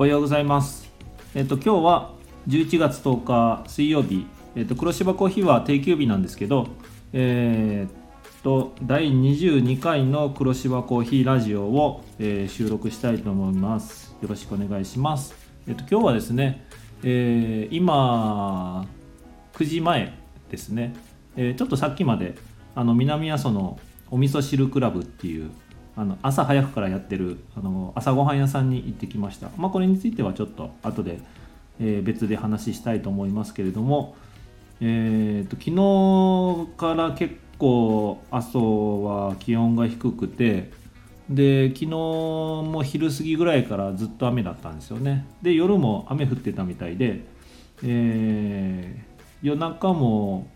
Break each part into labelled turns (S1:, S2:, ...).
S1: おはようございます。えっと今日は11月10日水曜日、えっと黒芝コーヒーは定休日なんですけど、えーっと第22回の黒芝コーヒーラジオを、えー収録したいと思います。よろしくお願いします。えっと今日はですね、えー今9時前ですね、えちょっとさっきまであの南阿蘇のお味噌汁クラブっていうあの朝早くからやってるあの朝ごはん屋さんに行ってきました、まあ、これについてはちょっと後で、えー別で話したいと思いますけれども、えー、と昨日から結構阿蘇は気温が低くてで昨日も昼過ぎぐらいからずっと雨だったんですよね。で夜も雨降ってたみたいで、えー夜中も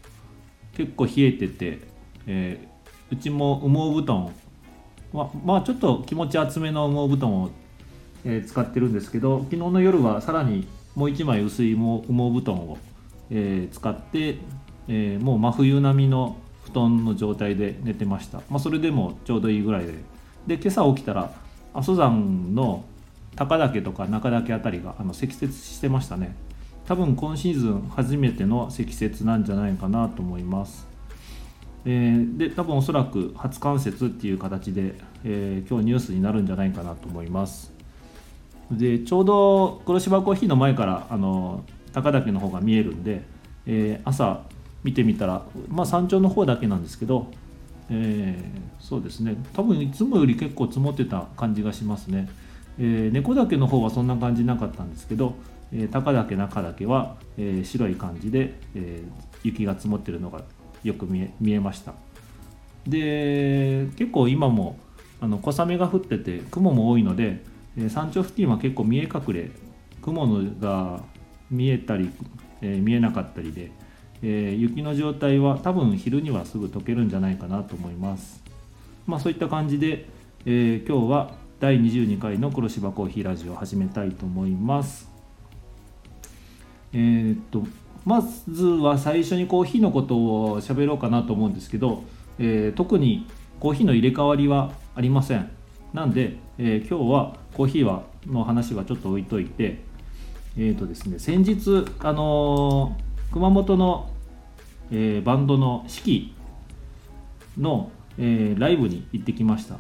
S1: 結構冷えてて、えーうちも羽毛布団はまあちょっと気持ち厚めの羽毛布団を、えー使ってるんですけど昨日の夜はさらにもう1枚薄い羽毛羽毛布団を、えー使って、えーもう真冬並みの布団の状態で寝てました、まあ、それでもちょうどいいぐらいで。で今朝起きたら阿蘇山の高岳とか中岳あたりがあの積雪してましたね。多分今シーズン初めての積雪なんじゃないかなと思います。えーで多分おそらく初冠雪っていう形で、えー今日ニュースになるんじゃないかなと思います。でちょうど黒芝コーヒーの前からあの高岳の方が見えるんで、えー朝見てみたら、まあ、山頂の方だけなんですけど、えそうですね。多分いつもより結構積もってた感じがしますね、えー猫岳の方はそんな感じなかったんですけど、え高岳中岳は、え白い感じで、え雪が積もってるのがよく見え見えました。で結構今もあの小雨が降ってて雲も多いので、え山頂付近は結構見え隠れ雲が見えたり、えー見えなかったりで、えー雪の状態は多分昼にはすぐ溶けるんじゃないかなと思います。まあそういった感じで、えー今日は第22回の黒芝コーヒーラジオを始めたいと思います。えっとまずは最初にコーヒーのことを喋ろうかなと思うんですけど、えー特にコーヒーの入れ替わりはありません。なんで、えー今日はコーヒーはの話はちょっと置いといてえーとですね先日あのー熊本の、えーバンドの四季の、えーライブに行ってきました。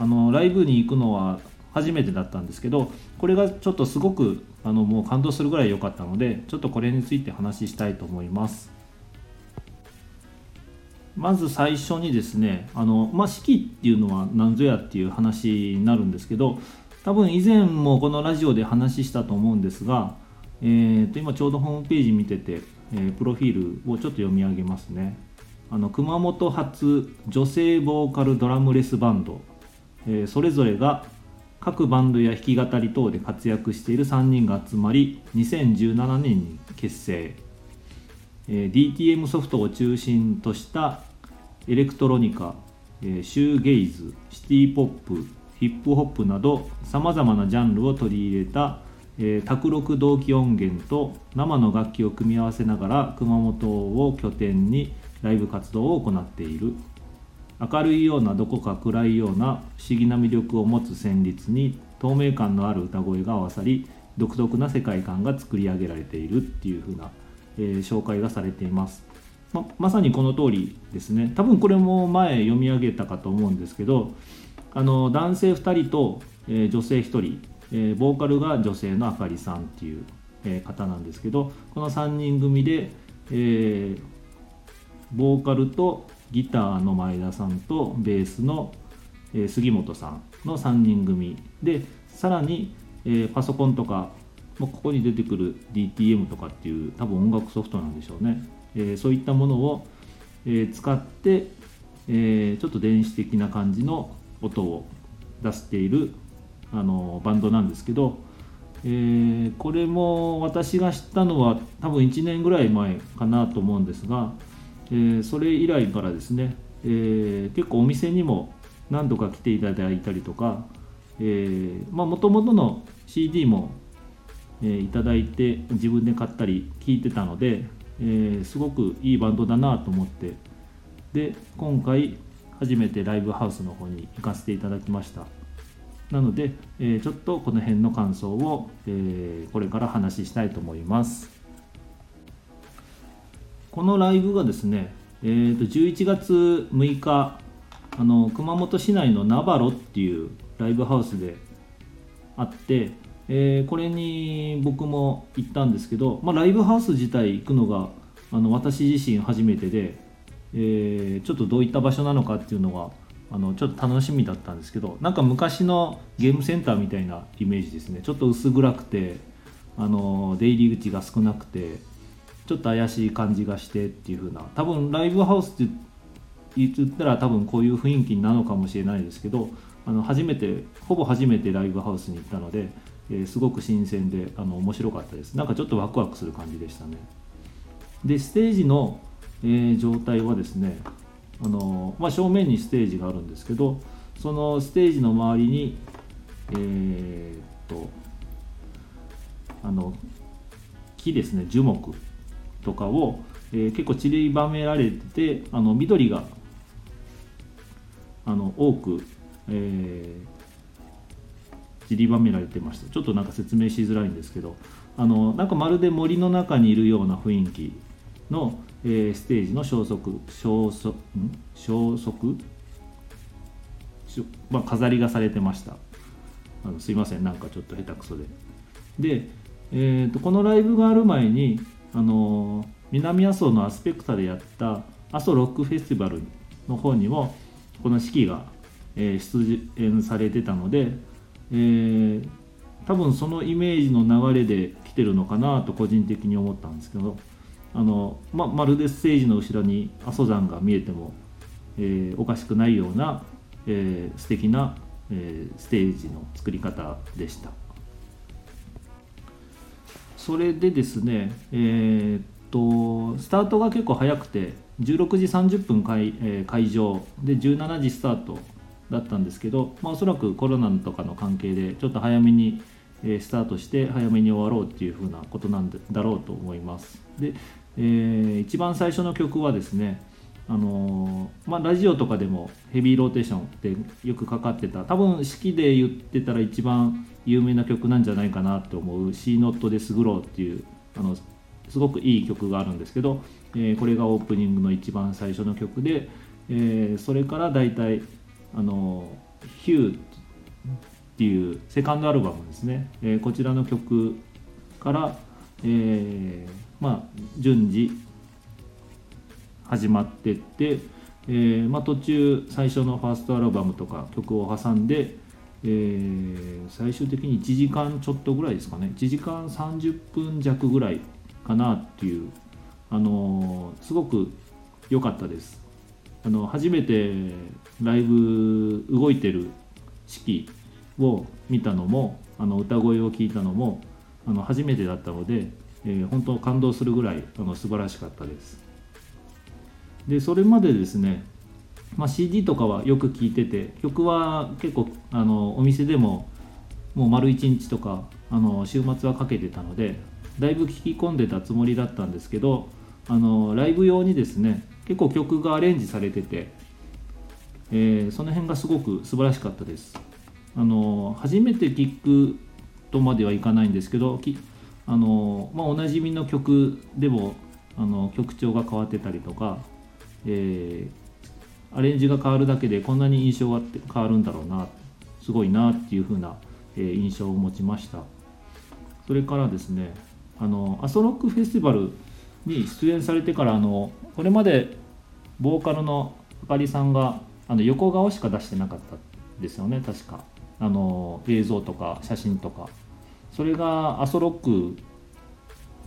S1: あのライブに行くのは初めてだったんですけどこれがちょっとすごくあのもう感動するぐらい良かったのでちょっとこれについて話したいと思います。まず最初にですねあの、まあ、四季っていうのは何ぞやっていう話になるんですけど多分以前もこのラジオで話したと思うんですが、えー、と今ちょうどホームページ見てて、えープロフィールをちょっと読み上げますね。あの熊本発女性ボーカルドラムレスバンド、えーそれぞれが各バンドや弾き語り等で活躍している3人が集まり2017年に結成、えー DTM ソフトを中心としたエレクトロニカ、えーシューゲイズシティポップヒップホップなどさまざまなジャンルを取り入れた、えー卓録同期音源と生の楽器を組み合わせながら熊本を拠点にライブ活動を行っている。明るいようなどこか暗いような不思議な魅力を持つ旋律に透明感のある歌声が合わさり独特な世界観が作り上げられているっていう風な、えー紹介がされています。ままさにこの通りですね。多分これも前読み上げたかと思うんですけどあの男性2人と、えー女性1人、えーボーカルが女性のあかりさんっていう、えー方なんですけどこの3人組で、えーボーカルとギターの前田さんとベースの、え杉本さんの3人組でさらに、えパソコンとかここに出てくる DTM とかっていう多分音楽ソフトなんでしょうね、えそういったものを、え使って、えちょっと電子的な感じの音を出しているあのバンドなんですけど、えこれも私が知ったのは多分1年ぐらい前かなと思うんですが、えーそれ以来からですね、えー結構お店にも何度か来ていただいたりとかもともとの CD も、えーいただいて自分で買ったり聞いてたので、えーすごくいいバンドだなと思ってで今回初めてライブハウスの方に行かせていただきました。なので、えー、ちょっとこの辺の感想を、えー、これから話したいと思います。このライブがですね、えー、と11月6日あの熊本市内のナバロっていうライブハウスであって、えー、これに僕も行ったんですけど、まあ、ライブハウス自体行くのがあの私自身初めてで、えー、ちょっとどういった場所なのかっていうのがあのちょっと楽しみだったんですけどなんか昔のゲームセンターみたいなイメージですね。ちょっと薄暗くてあの出入り口が少なくてちょっと怪しい感じがしてっていう風な。多分ライブハウスって言ったら多分こういう雰囲気なのかもしれないですけどあの初めてほぼ初めてライブハウスに行ったので、えー、すごく新鮮であの面白かったです。なんかちょっとワクワクする感じでしたね。でステージの、えー、状態はですねあの、まあ、正面にステージがあるんですけどそのステージの周りにえー、っとあの木ですね樹木。とかを、えー、結構散りばめられててあの緑があの多く、えー、散りばめられてました。ちょっとなんか説明しづらいんですけど。あのなんかまるで森の中にいるような雰囲気の、えー、ステージの消息消息消息？まあ、飾りがされてました。あのすいません。なんかちょっと下手くそで。で、えーと、このライブがある前にあの南阿蘇のアスペクタでやった阿蘇ロックフェスティバルの方にもこの式が、えー、出演されてたので、えー、多分そのイメージの流れで来てるのかなと個人的に思ったんですけどあの、ままるでステージの後ろに阿蘇山が見えても、えー、おかしくないような、えー、素敵な、えー、ステージの作り方でした。それでですね、えー、っとスタートが結構早くて16時30分会,、えー、会場で17時スタートだったんですけど、まあ、おそらくコロナとかの関係でちょっと早めに、えー、スタートして早めに終わろうっていうふうなことなんだろうと思います。で、えー、一番最初の曲はですねあのー、まあ、ラジオとかでもヘビーローテーションってよくかかってた多分式で言ってたら一番有名な曲なんじゃないかなと思う「C ノットでスグロー」っていうあのすごくいい曲があるんですけど、えー、これがオープニングの一番最初の曲で、えー、それからだいたいあの「ヒューっていうセカンドアルバムですね、えー、こちらの曲から、えまあ、順次始まってって、えまあ、途中最初のファーストアルバムとか曲を挟んでえー、最終的に1時間ちょっとぐらいですかね。1時間30分弱ぐらいかなっていう、あのー、すごく良かったです。あの初めてライブ動いてる式を見たのもあの歌声を聞いたのもあの初めてだったので、えー、本当感動するぐらいあの素晴らしかったです。でそれまでですねまあ、CD とかはよく聴いてて曲は結構あのお店でももう丸1日とかあの週末はかけてたのでだいぶ聴き込んでたつもりだったんですけどあのライブ用にですね結構曲がアレンジされてて、えー、その辺がすごく素晴らしかったです。あの初めて聴くとまではいかないんですけどあの、まあ、おなじみの曲でもあの曲調が変わってたりとか、えーアレンジが変わるだけでこんなに印象が変わるんだろうなすごいなっていう風な、え、印象を持ちました。それからですねあのアソロックフェスティバルに出演されてからあのこれまでボーカルのあかりさんがあの横顔しか出してなかったですよね確か。あの映像とか写真とか。それがアソロック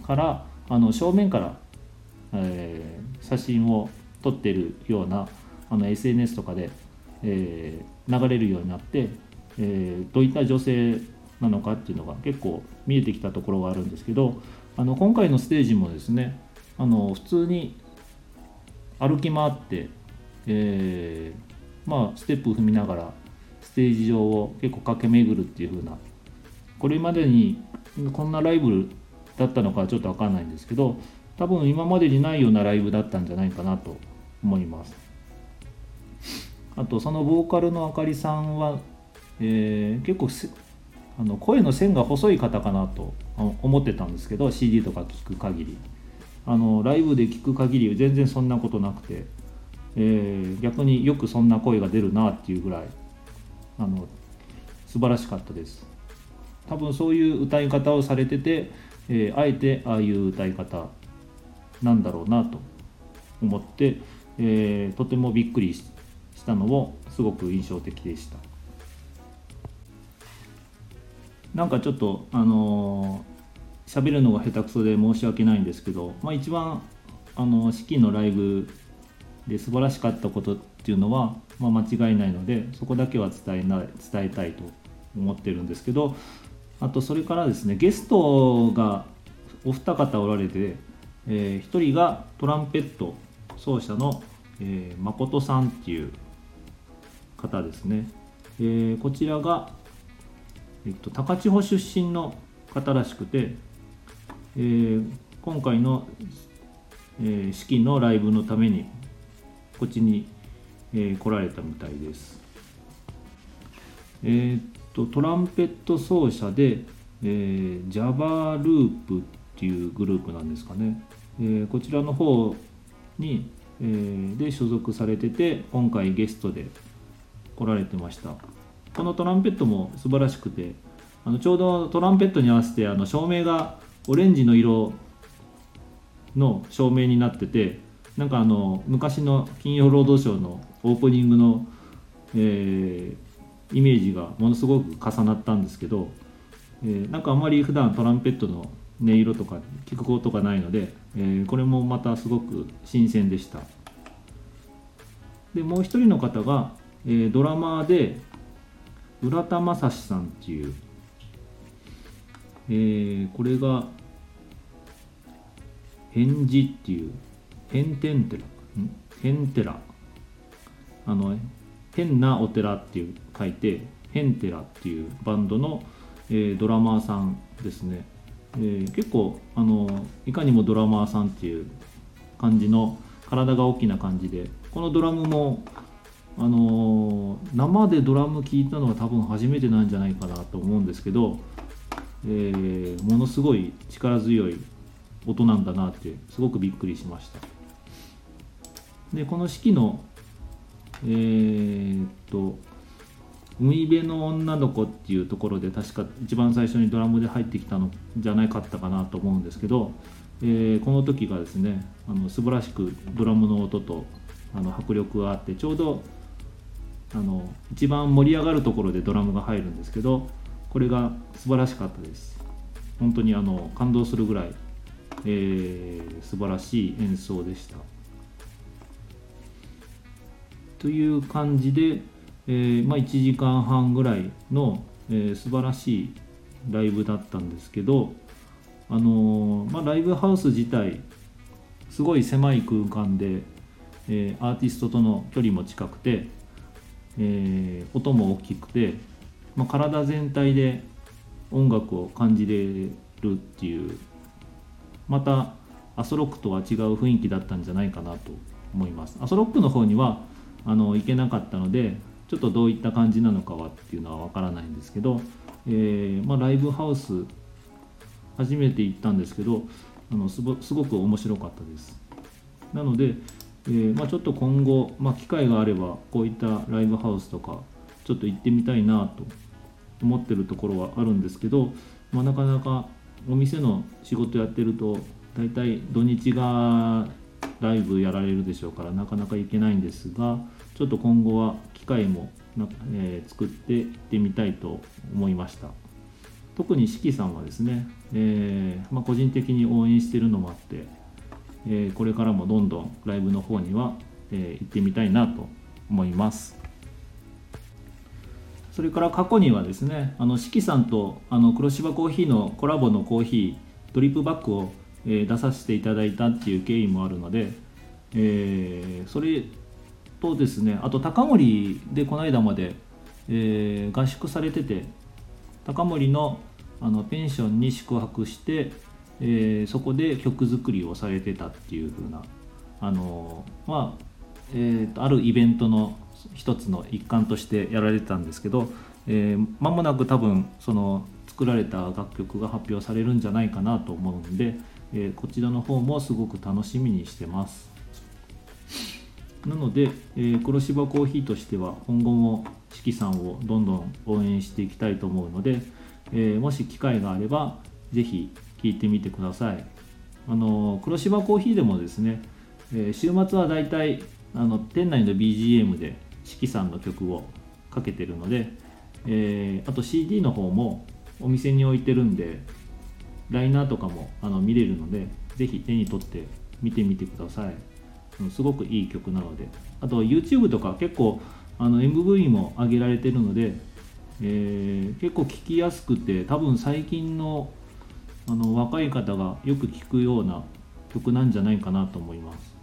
S1: からあの正面から、えー、写真を撮ってるようなあの SNS とかで、えー、流れるようになって、えー、どういった女性なのかっていうのが結構見えてきたところがあるんですけどあの今回のステージもですねあの普通に歩き回って、えー、まあステップ踏みながらステージ上を結構駆け巡るっていう風なこれまでにこんなライブだったのかちょっと分かんないんですけど多分今までにないようなライブだったんじゃないかなと思います。あとそのボーカルのあかりさんは、えー、結構あの声の線が細い方かなと思ってたんですけど CD とか聞く限り。あのライブで聞く限り全然そんなことなくて、えー、逆によくそんな声が出るなっていうぐらいあの素晴らしかったです。多分そういう歌い方をされてて、えー、あえてああいう歌い方なんだろうなと思って、えー、とてもびっくりししたのをすごく印象的でした。なんかちょっとあの喋、ー、るのが下手くそで申し訳ないんですけど、まあ、一番あの四季のライブで素晴らしかったことっていうのは、まあ、間違いないのでそこだけは伝えな伝えたいと思ってるんですけどあとそれからですねゲストがお二方おられて、えー、1人がトランペット奏者の、えー、誠さんっていう方ですね、えー、こちらが、えっと、高千穂出身の方らしくて、えー、今回の、えー、式のライブのためにこっちに、え、来られたみたいです。えー、っとトランペット奏者で、えー、Java ループっていうグループなんですかね。えー、こちらの方に、え、で所属されてて今回ゲストで来られてました。このトランペットも素晴らしくてあのちょうどトランペットに合わせてあの照明がオレンジの色の照明になっててなんかあの昔の「金曜ロードショー」のオープニングの、えー、イメージがものすごく重なったんですけど、えー、なんかあまり普段トランペットの音色とか聞くことがないので、えー、これもまたすごく新鮮でした。でもう一人の方が、えー、ドラマーで浦田正史さんっていう、えー、これが返事っていう変天寺変寺あの変なお寺っていう書いて変寺っていうバンドの、えー、ドラマーさんですね、えー、結構あのいかにもドラマーさんっていう感じの体が大きな感じでこのドラムもあの生でドラム聴いたのは多分初めてなんじゃないかなと思うんですけど、えー、ものすごい力強い音なんだなってすごくびっくりしました。でこの式のえー、っと海辺の女の子っていうところで確か一番最初にドラムで入ってきたのじゃないかったかなと思うんですけど、えー、この時がですねあの素晴らしくドラムの音とあの迫力があってちょうどあの一番盛り上がるところでドラムが入るんですけどこれが素晴らしかったです本当にあの感動するぐらいえー、素晴らしい演奏でした。という感じで、えー、まあ、1時間半ぐらいの、えー、素晴らしいライブだったんですけど、あのー、まあ、ライブハウス自体すごい狭い空間で、えアーティストとの距離も近くて、え音も大きくて、まあ、体全体で音楽を感じれるっていうまたアソロックとは違う雰囲気だったんじゃないかなと思います。アソロックの方にはあの行けなかったのでちょっとどういった感じなのかはっていうのは分からないんですけど、えー、まあ、ライブハウス初めて行ったんですけどあのすごく面白かったです。なので、えー、まあ、ちょっと今後、まあ、機会があればこういったライブハウスとかちょっと行ってみたいなと思ってるところはあるんですけど、まあ、なかなかお店の仕事やってると大体土日がライブやられるでしょうからなかなか行けないんですがちょっと今後は機会もな、えー、作って行ってみたいと思いました。特に四季さんはですね、えー、まあ、個人的に応援してるのもあって、え、これからもどんどんライブの方には、え行ってみたいなと思います。それから過去にはですねあの四季さんとあの黒芝コーヒーのコラボのコーヒードリップバッグを、え、出させていただいたっていう経緯もあるので、え、それとですねあと高森でこの間まで、え、合宿されてて高森のあのペンションに宿泊して、えー、そこで曲作りをされてたっていう風なあのまあ、えーとあるイベントの一つの一環としてやられてたんですけど、えー、間もなく多分その作られた楽曲が発表されるんじゃないかなと思うんで、えー、こちらの方もすごく楽しみにしてます。なので、えー、黒芝コーヒーとしては今後も四季さんをどんどん応援していきたいと思うので、えー、もし機会があれば是非聴いてみてください。あの黒芝コーヒーでもですね、え週末はだいたいあの店内の BGM で四季さんの曲をかけてるので、えー、あと CD の方もお店に置いてるんでライナーとかもあの見れるのでぜひ手に取って見てみてください。すごくいい曲なので。あと YouTube とか結構あの MV も上げられてるので、えー、結構聴きやすくて多分最近のあの若い方がよく聴くような曲なんじゃないかなと思います。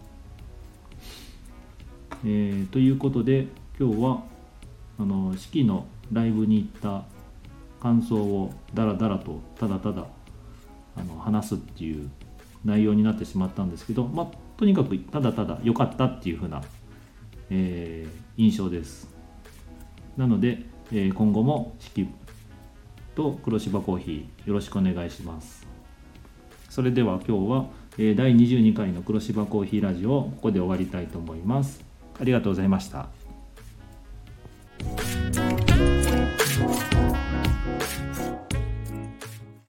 S1: えー、ということで今日はあの式のライブに行った感想をダラダラとただただあの話すっていう内容になってしまったんですけど、まあ、とにかくただただ良かったっていう風な、えー、印象ですなので、えー、今後も式と黒芝コーヒーよろしくお願いします。それでは今日は、え、第22回の黒芝コーヒーラジオをここで終わりたいと思います。ありがとうございました。